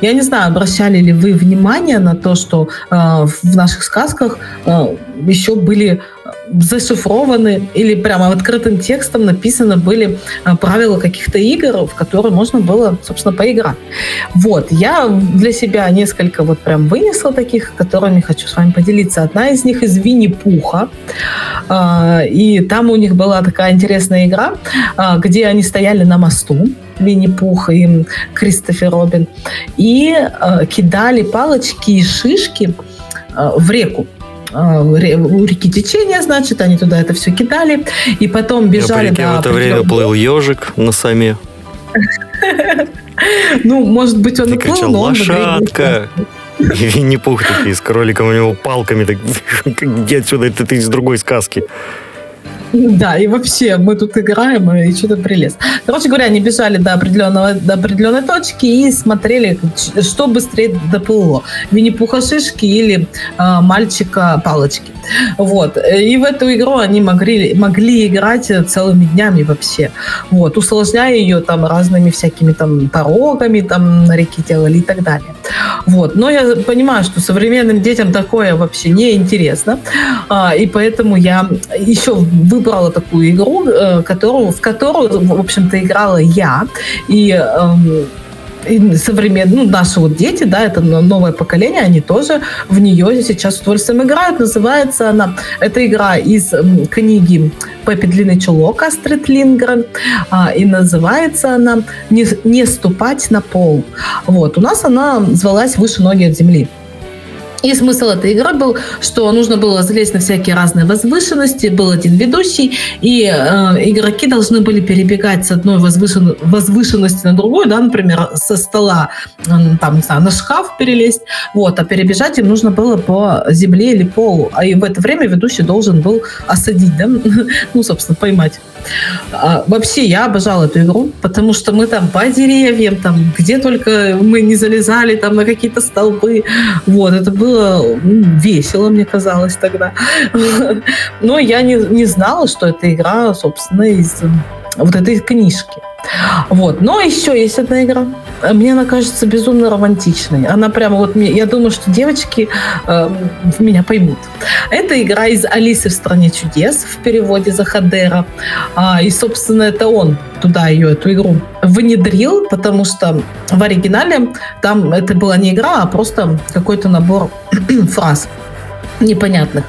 D: Я не знаю, обращали ли вы внимание на то, что э, в наших сказках э, еще были зашифрованы или прямо открытым текстом написаны были э, правила каких-то игр, в которые можно было, собственно, поиграть. Вот, я для себя несколько вот прям вынесла таких, которыми хочу с вами поделиться. Одна из них из Винни-Пуха. А, И там у них была такая интересная игра, а, где они стояли на мосту, Винни-Пух и Кристофер Робин, и а, кидали палочки и шишки а, в реку. А, У реки течение, значит, они туда это все кидали, и потом
C: Я
D: бежали
C: прикинь,
D: до
C: в это время плыл ежик на саме.
D: Ну, может быть, он и плыл, но не
C: «Лошадка!» И Винни-Пух такие с кроликом у него палками. Так, где отсюда? Это ты из другой сказки.
D: Да, и вообще мы тут играем и что-то прелест. Короче говоря, они бежали до, определенного, до определенной точки и смотрели, что быстрее доплыло. Винни-Пуха шишки или а, мальчика палочки. Вот. И в эту игру они могли, могли играть целыми днями вообще. Вот. Усложняя ее там разными всякими там порогами там на реке делали и так далее. Вот. Но я понимаю, что современным детям такое вообще не интересно. А, и поэтому я еще выбрала такую игру, э, которую, в которую, в общем-то, играла я. И эм, и современные, ну, наши вот дети, да, это но- новое поколение, они тоже в нее сейчас с удовольствием играют. Называется она, это игра из книги Пеппи Длинный Чулок Астрид Лингрен, а, и называется она «Не, «Не ступать на пол». Вот, у нас она звалась «Выше ноги от земли». И смысл этой игры был, что нужно было залезть на всякие разные возвышенности, был один ведущий, и э, игроки должны были перебегать с одной возвышен- возвышенности на другую, да, например, со стола, там, не знаю, на шкаф перелезть, вот, а перебежать им нужно было по земле или полу, а и в это время ведущий должен был осадить, да, ну, собственно, поймать. А, вообще, я обожала эту игру, потому что мы там по деревьям, там, где только мы не залезали, там, на какие-то столбы. Вот, это было весело, мне казалось тогда. Но я не, не знала, что эта игра, собственно, из вот этой книжки. Вот. Но еще есть одна игра. Э, Мне она кажется безумно романтичной. Она прямо вот мне, я думаю, что девочки э, меня поймут. Это игра из Алисы в стране чудес в переводе Захадера. А, и, собственно, это он туда ее, эту игру, внедрил, потому что в оригинале там это была не игра, а просто какой-то набор фраз. Непонятных.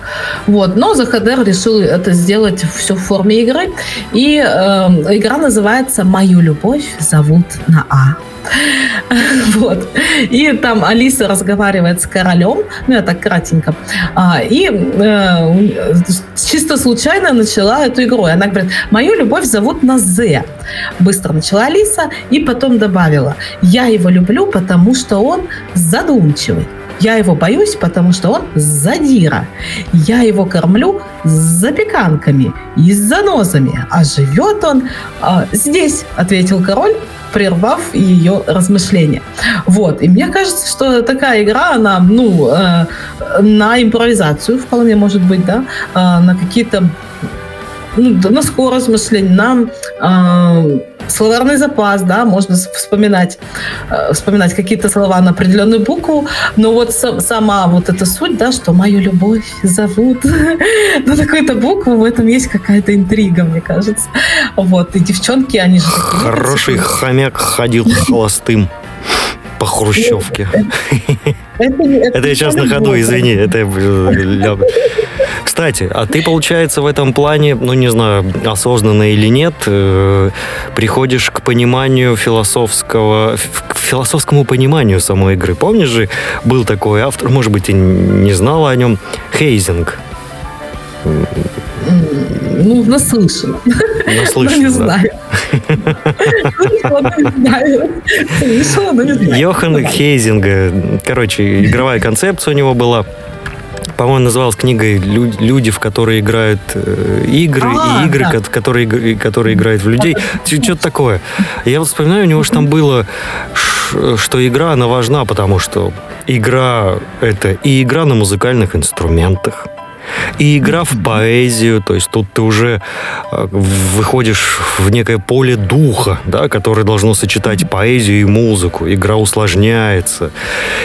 D: Вот. Но Захадер решил это сделать все в форме игры. И э, игра называется «Мою любовь зовут на А». Вот. И там Алиса разговаривает с королем, ну, я так кратенько, а, и э, чисто случайно начала эту игру. И она говорит, мою любовь зовут на З. Быстро начала Алиса и потом добавила, я его люблю, потому что он задумчивый. Я его боюсь, потому что он задира. Я его кормлю запеканками и с занозами. А живет он а, здесь, ответил король, прервав ее размышления. Вот. И мне кажется, что такая игра, она, ну, э, на импровизацию вполне может быть, да, э, на какие-то ну, на скорость мышления, на э, словарный запас, да, можно вспоминать, э, вспоминать какие-то слова на определенную букву, но вот сам, сама вот эта суть, да, что мою любовь зовут на такую-то букву, в этом есть какая-то интрига, мне кажется. Вот, и девчонки, они же...
C: Хороший хомяк ходил холостым по хрущевке. Это, это, я сейчас на ходу, извини. Это Кстати, а ты, получается, в этом плане, ну, не знаю, осознанно или нет, э, приходишь к пониманию философского, к философскому пониманию самой игры. Помнишь же, был такой автор, может быть, ты не знала о нем, Хейзинг.
D: Ну, наслышана.
C: Наслышана,
D: не знаю.
C: Йохан Хейзинга. Короче, игровая концепция у него была по-моему, называлась книгой «Люди, в которые играют э, игры, а, и игры, да. которые, которые играют в людей». Что-то такое. Я вот вспоминаю, у него же там было, что игра, она важна, потому что игра — это и игра на музыкальных инструментах, и игра в поэзию, то есть тут ты уже э, выходишь в некое поле духа, да, которое должно сочетать поэзию и музыку. Игра усложняется.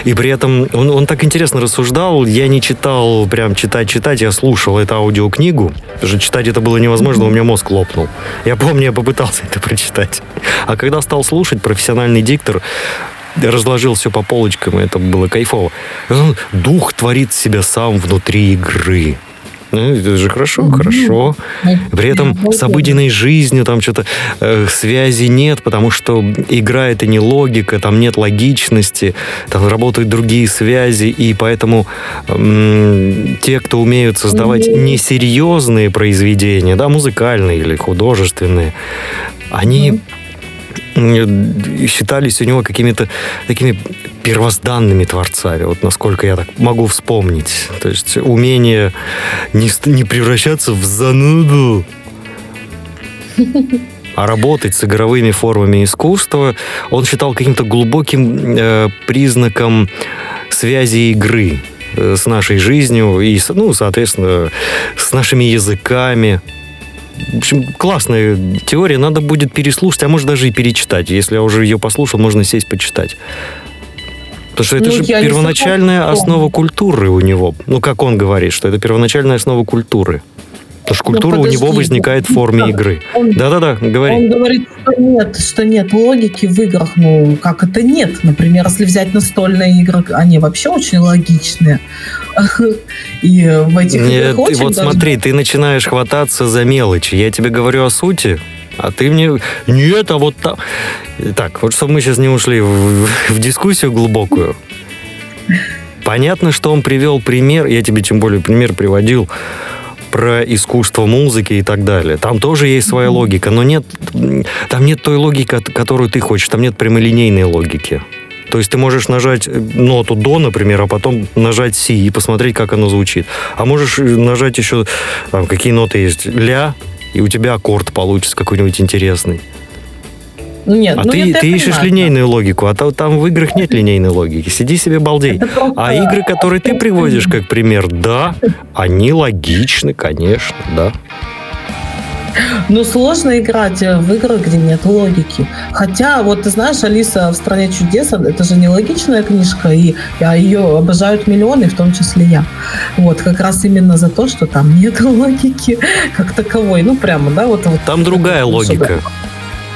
C: И при этом он, он так интересно рассуждал. Я не читал прям читать-читать, я слушал эту аудиокнигу. Даже читать это было невозможно, у меня мозг лопнул. Я помню, я попытался это прочитать. А когда стал слушать, профессиональный диктор разложил все по полочкам, и это было кайфово. Дух творит себя сам внутри игры. Ну, это же хорошо, хорошо. При этом с обыденной жизнью там что-то э, связи нет, потому что игра это не логика, там нет логичности, там работают другие связи, и поэтому э, те, кто умеют создавать несерьезные произведения, да, музыкальные или художественные, они считались у него какими-то такими первозданными творцами, вот насколько я так могу вспомнить. То есть умение не, не превращаться в зануду, а работать с игровыми формами искусства он считал каким-то глубоким э, признаком связи игры э, с нашей жизнью и, ну, соответственно, с нашими языками, в общем, классная теория, надо будет переслушать, а может даже и перечитать. Если я уже ее послушал, можно сесть почитать. Потому что это ну, же первоначальная основа культуры у него. Ну, как он говорит, что это первоначальная основа культуры. Что культура ну, у него возникает в форме игры. Да-да-да, говори.
D: Он говорит, что нет, что нет логики в играх. Ну, как это нет? Например, если взять настольные игры, они вообще очень логичные. И в этих
C: Нет, играх очень вот даже... смотри, ты начинаешь хвататься за мелочи. Я тебе говорю о сути, а ты мне... Нет, а вот там... Так, вот чтобы мы сейчас не ушли в, в дискуссию глубокую. Понятно, что он привел пример, я тебе тем более пример приводил, про искусство музыки и так далее. Там тоже есть своя логика, но нет, там нет той логики, которую ты хочешь, там нет прямолинейной логики. То есть ты можешь нажать э, ноту до, например, а потом нажать си и посмотреть, как оно звучит. А можешь э, нажать еще, там, какие ноты есть, ля, и у тебя аккорд получится какой-нибудь интересный.
D: Нет,
C: а ну, ты, ты ищешь понимаю, линейную да. логику, а то, там в играх нет линейной логики. Сиди себе балдей. Просто... А игры, которые ты приводишь как пример, да, они логичны, конечно, да.
D: Ну, сложно играть в игры, где нет логики. Хотя, вот ты знаешь, Алиса в «Стране чудес» — это же не логичная книжка, и ее обожают миллионы, в том числе я. Вот, как раз именно за то, что там нет логики как таковой. Ну, прямо, да, вот. вот
C: там другая логика.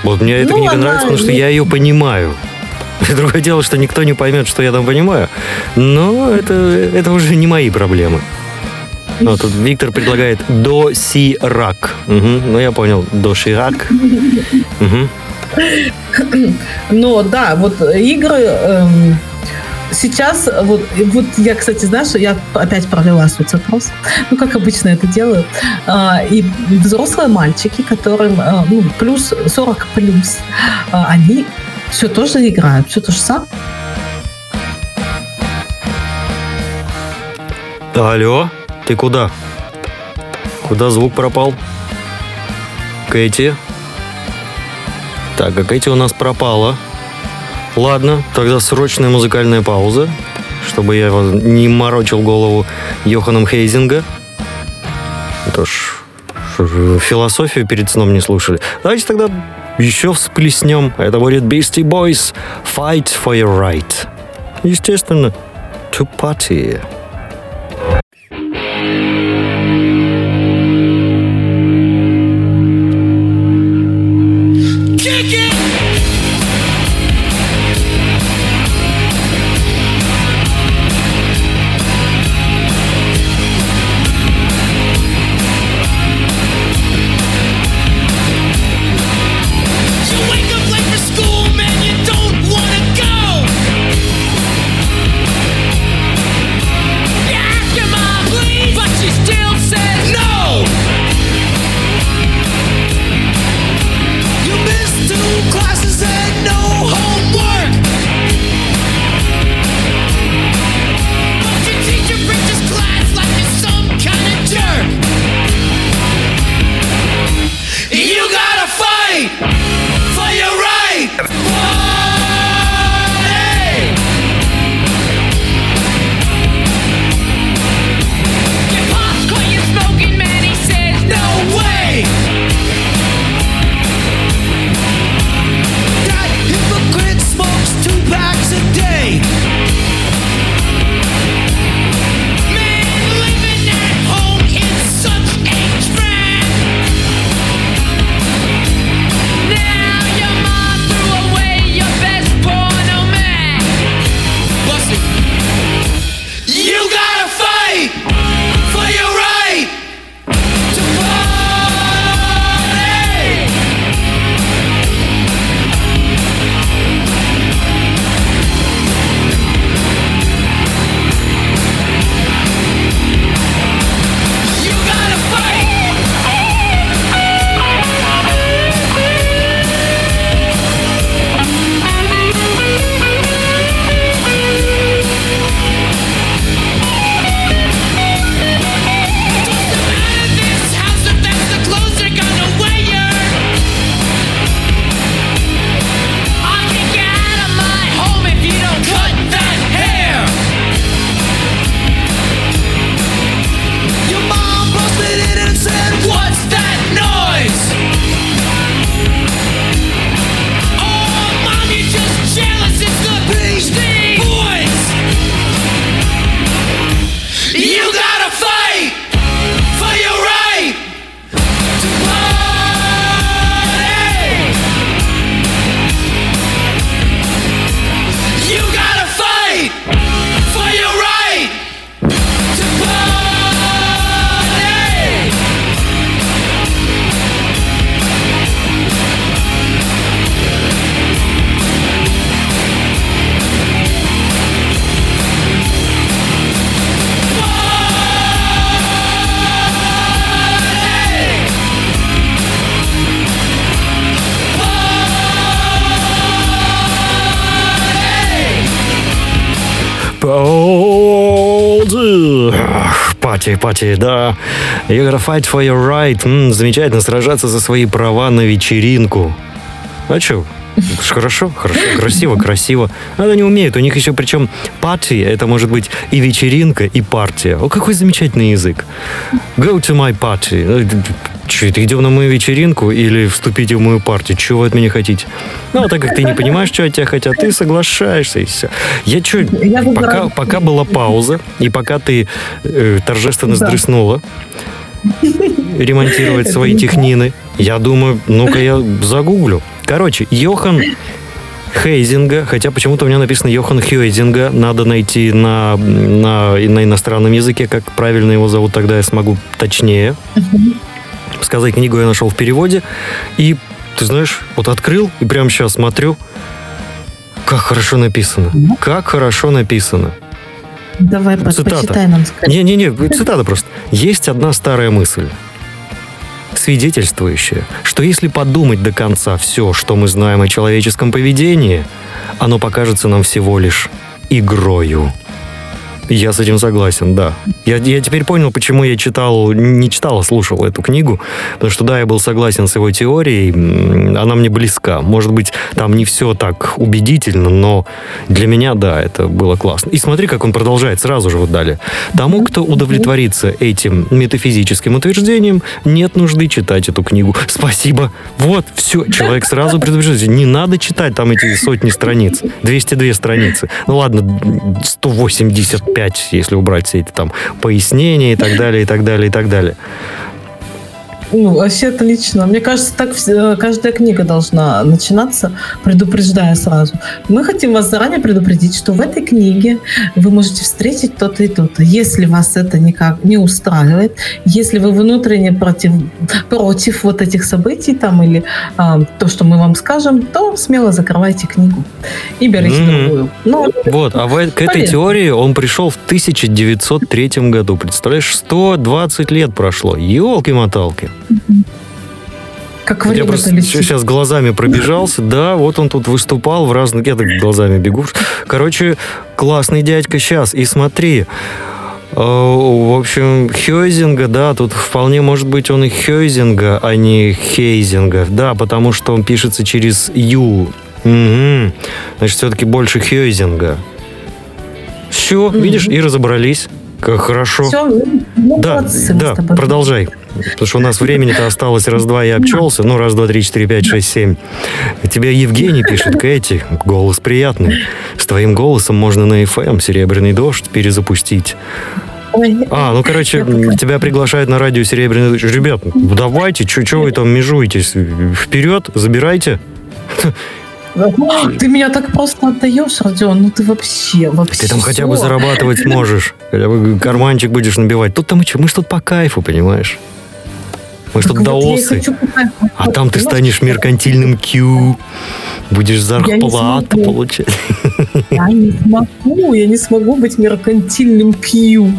C: Вот мне эта ну, книга нравится, потому что я ее понимаю. Другое дело, что никто не поймет, что я там понимаю. Но это, это уже не мои проблемы. Ну, тут Виктор предлагает до си рак. Мгм, Ну, я понял. До ширак. Мгм.
D: Но да, вот игры эм, сейчас, вот, и вот я, кстати, знаешь, я опять провела соцопрос, ну, как обычно это делаю, А, и взрослые мальчики, которым а, ну, плюс 40 плюс, а, они все тоже играют, все то же самое.
C: Алло, ты куда? Куда звук пропал? Кэти? Так, а Кэти у нас пропала. Ладно, тогда срочная музыкальная пауза, чтобы я не морочил голову Йоханом Хейзинга. Это ж, философию перед сном не слушали. Давайте тогда еще всплеснем. Это будет Beastie Boys Fight for Your Right. Естественно, to party. Пати, пати, да. Gotta fight for your right. М, замечательно, сражаться за свои права на вечеринку. А что? Хорошо, хорошо, красиво, красиво. Они не умеют. У них еще причем пати, это может быть и вечеринка, и партия. О, какой замечательный язык. Go to my party. Это идем на мою вечеринку или вступите в мою партию? Чего вы от меня хотите? Ну, а так как ты не понимаешь, что от тебя хотят, ты соглашаешься и все. Я что, пока, пока была пауза, и пока ты э, торжественно
D: Да.
C: сдреснула ремонтировать свои технины, я думаю, ну-ка я загуглю. Короче, Йохан Хейзинга, хотя почему-то у меня написано Йохан Хейзинга. Надо найти на, на, на иностранном языке, как правильно его зовут, тогда я смогу точнее сказать. Книгу я нашел в переводе. И, ты знаешь, вот открыл и прямо сейчас смотрю, как хорошо написано. Как хорошо написано.
D: Давай,
C: Цитата.
D: почитай нам.
C: Не-не-не, цитата просто. Есть одна старая мысль, свидетельствующая, что если подумать до конца все, что мы знаем о человеческом поведении, оно покажется нам всего лишь игрою. Я с этим согласен, да. Я, я теперь понял, почему я читал, не читал, а слушал эту книгу. Потому что, да, я был согласен с его теорией. Она мне близка. Может быть, там не все так убедительно, но для меня, да, это было классно. И смотри, как он продолжает сразу же вот далее. Тому, кто удовлетворится этим метафизическим утверждением, нет нужды читать эту книгу. Спасибо. Вот, все. Человек сразу предупреждает. Не надо читать там эти сотни страниц. 202 страницы. Ну ладно, 185, если убрать все эти там пояснения и так далее, и так далее, и так далее.
D: Ну, вообще отлично. Мне кажется, так вс- каждая книга должна начинаться, предупреждая сразу. Мы хотим вас заранее предупредить, что в этой книге вы можете встретить то-то и то-то. Если вас это никак не устраивает, если вы внутренне против, против вот этих событий там или а, то, что мы вам скажем, то смело закрывайте книгу и берите
C: Мгм.
D: другую. Ну,
C: Вот, а в- к этой
D: Полезно.
C: теории он пришел в 1903 году. Представляешь, 120 лет прошло. Елки-моталки.
D: Как
C: Я
D: время
C: просто
D: летит.
C: сейчас глазами пробежался. Да, вот он тут выступал в разных... Я так глазами бегу. Короче, классный дядька сейчас. И смотри, э, в общем, Хейзинга, да, тут вполне может быть он и Хейзинга, а не Хейзинга. Да, потому что он пишется через Ю. Мгм. Значит, все-таки больше Хейзинга. Все, видишь, и разобрались. Как хорошо.
D: Все, ну,
C: Да, да, продолжай. Потому что у нас времени-то осталось раз-два, я обчелся. Ну, раз, два, три, четыре, пять, шесть, семь. Тебе Евгений пишет, Кэти, голос приятный. С твоим голосом можно на FM «Серебряный дождь» перезапустить. А, ну, короче, тебя приглашают на радио «Серебряный дождь». Ребят, давайте, что вы там межуетесь? Вперед, забирайте.
D: Ты меня так просто отдаешь, Родион, ну ты вообще, вообще.
C: Ты там хотя бы зарабатывать сможешь. Хотя бы карманчик будешь набивать. Тут там и чё, мы ж тут по кайфу, понимаешь? Мы
D: и
C: даосы. А там ты станешь меркантильным Q, будешь зарплату получать.
D: Я не смогу, я не смогу быть меркантильным Q.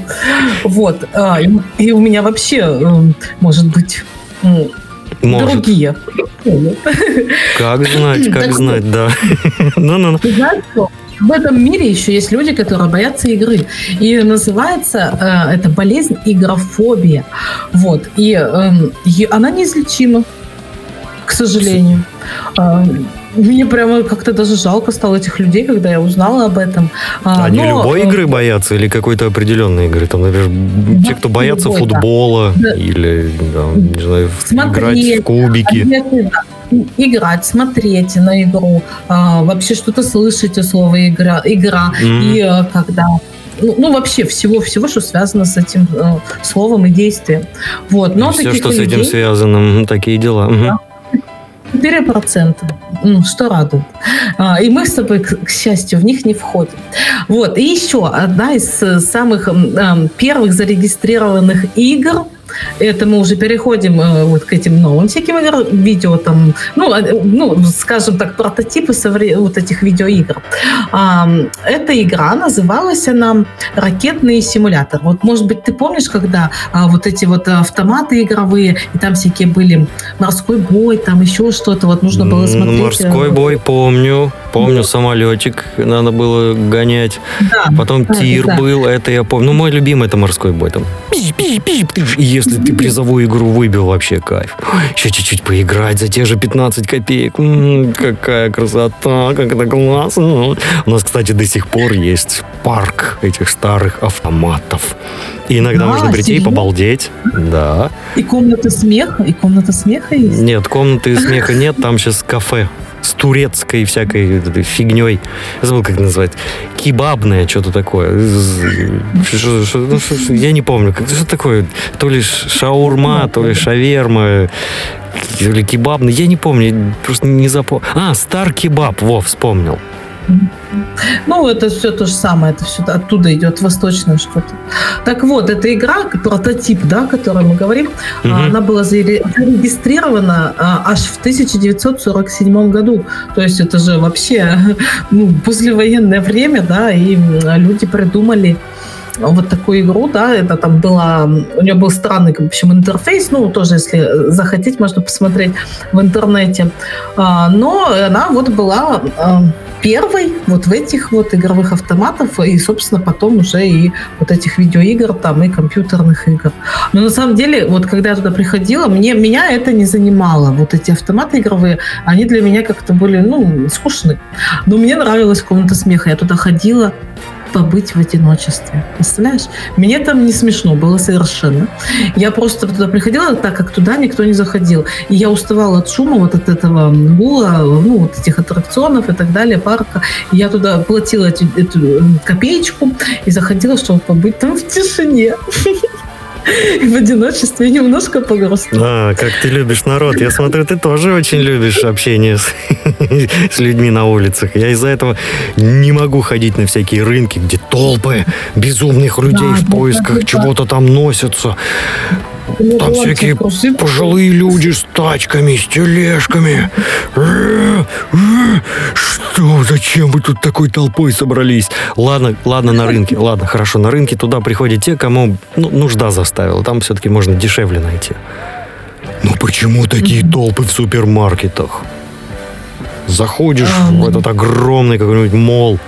D: Вот. а, и, у меня вообще, эм, может быть,
C: Может.
D: другие.
C: Как знать, как
D: Так
C: знать, да. Ну-ну-ну.
D: В этом мире еще есть люди, которые боятся игры. И называется э, эта болезнь игрофобия. Вот. И эм, е- она неизлечима, к сожалению. Э, Мне прямо как-то даже жалко стало этих людей, когда я узнала об этом. А,
C: Они
D: но,
C: любой
D: э,
C: игры боятся или какой-то определенной игры? Там, например, те, кто боятся
D: любой, да.
C: футбола
D: Да.
C: или, там, не знаю,
D: Смотреть,
C: играть в кубики.
D: Обязательно играть, смотреть на игру, а, вообще что-то слышать о слове игра, игра
C: Мгм.
D: и э, когда ну, ну, вообще всего-всего, что связано с этим э, словом и действием. Вот. Но
C: Все, что с этим
D: людей
C: связано, такие дела. Мгм.
D: 4%, ну, что радует. А, И мы с тобой, к к счастью, в них не входим. Вот. И еще одна из э, самых ам, первых зарегистрированных игр это мы уже переходим э, вот к этим новым всяким играм, видео там, ну, э, ну, скажем так, прототипы совре- вот этих видеоигр. Ам, Эта игра называлась она «Ракетный симулятор». Вот, может быть, ты помнишь, когда а, вот эти вот автоматы игровые, и там всякие были морской бой, там еще что-то, вот нужно было смотреть.
C: Морской
D: э,
C: бой помню. Помню, самолетик надо было гонять.
D: Да,
C: Потом
D: да,
C: тир
D: да.
C: был, это я помню. Ну, мой любимый это морской бой. Там. И если ты призовую игру выбил, вообще кайф. Еще чуть-чуть поиграть за те же 15 копеек. М, какая красота, как это классно. У нас, кстати, до сих пор есть парк этих старых автоматов. И иногда
D: Да,
C: можно прийти и
D: серьезно?
C: побалдеть. Да.
D: И комната смеха, и комната смеха есть.
C: Нет, комнаты смеха нет, там сейчас кафе с турецкой всякой фигней. Забыл, как назвать. Кебабное что-то такое. Что- что- ну, что- что- я не помню. Что такое? То ли шаурма, то ли шаверма. То ли кебабный. Я не помню. Просто не запомнил. А, Стар Кебаб. Во, вспомнил.
D: Ну, это все то же самое, это все оттуда идет, восточное что-то. Так вот, эта игра, прототип, да, о которой мы говорим, а, она была заре- зарегистрирована а, аж в 1947 году. То есть это же вообще ну, послевоенное время, да, и люди придумали вот такую игру, да, это там была, у нее был странный, в общем, интерфейс, ну, тоже, если захотеть, можно посмотреть в интернете. А, Но она вот была первой вот в этих вот игровых автоматов и, собственно, потом уже и вот этих видеоигр там и компьютерных игр. Но на самом деле, вот когда я туда приходила, мне, меня это не занимало. Вот эти автоматы игровые, они для меня как-то были, ну, скучны. Но мне нравилась комната смеха. Я туда ходила побыть в одиночестве. Представляешь? Мне там не смешно было совершенно. Я просто туда приходила, так как туда никто не заходил. И я уставала от шума, вот от этого гула, ну, вот этих аттракционов и так далее, парка. Я туда платила эту, эту копеечку и заходила, чтобы побыть там в тишине. В одиночестве немножко погрустила.
C: А, как ты любишь народ. Я смотрю, ты тоже очень любишь общение с, с людьми на улицах. Я из-за этого не могу ходить на всякие рынки, где толпы безумных людей
D: Да,
C: в поисках чего-то там носятся. Там всякие пожилые люди с тачками, с тележками. Э, э, Что? Зачем вы тут такой толпой собрались? Ладно, ладно, на рынке. Ладно, хорошо, на рынке туда приходят те, кому ну, нужда заставила. Там все-таки можно дешевле найти. Ну почему такие толпы в супермаркетах? Заходишь
D: Ам.
C: в этот огромный какой-нибудь мол,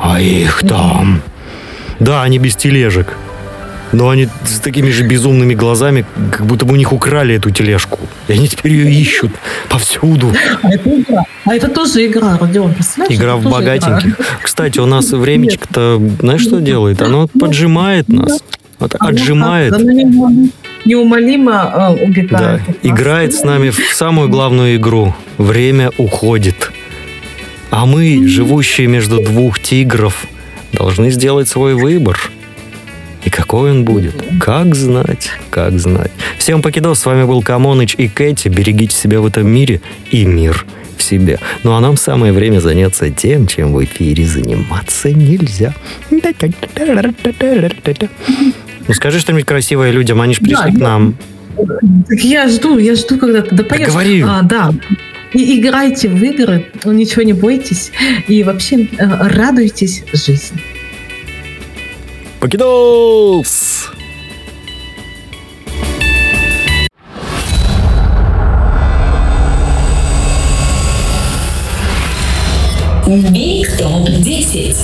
C: а их там... Да, они без тележек. Но они с такими же безумными глазами, как будто бы у них украли эту тележку. И они теперь ее ищут повсюду.
D: А это игра. А это тоже игра, Родион, представляешь?
C: Игра в богатеньких. Кстати, у нас времечко-то, знаешь, что делает? Оно поджимает нас. Вот отжимает.
D: оно неумолимо- э,
C: Да,
D: убегает. нас.
C: играет с нами в самую главную игру. Время уходит. А мы, живущие между двух тигров, должны сделать свой выбор. И какой он будет? Как знать, как знать. Всем покидос, с вами был Камоныч и Кэти. Берегите себя в этом мире и мир в себе. Ну а нам самое время заняться тем, чем в эфире заниматься нельзя. Ну скажи что-нибудь красивое людям, они же пришли
D: Да,
C: к нам.
D: Так я жду, я жду, когда ты допоешь.
C: говори.
D: А, да. И играйте в игры, ничего не бойтесь. И вообще э, радуйтесь жизни.
C: Покидос!
B: Биг Топ 10.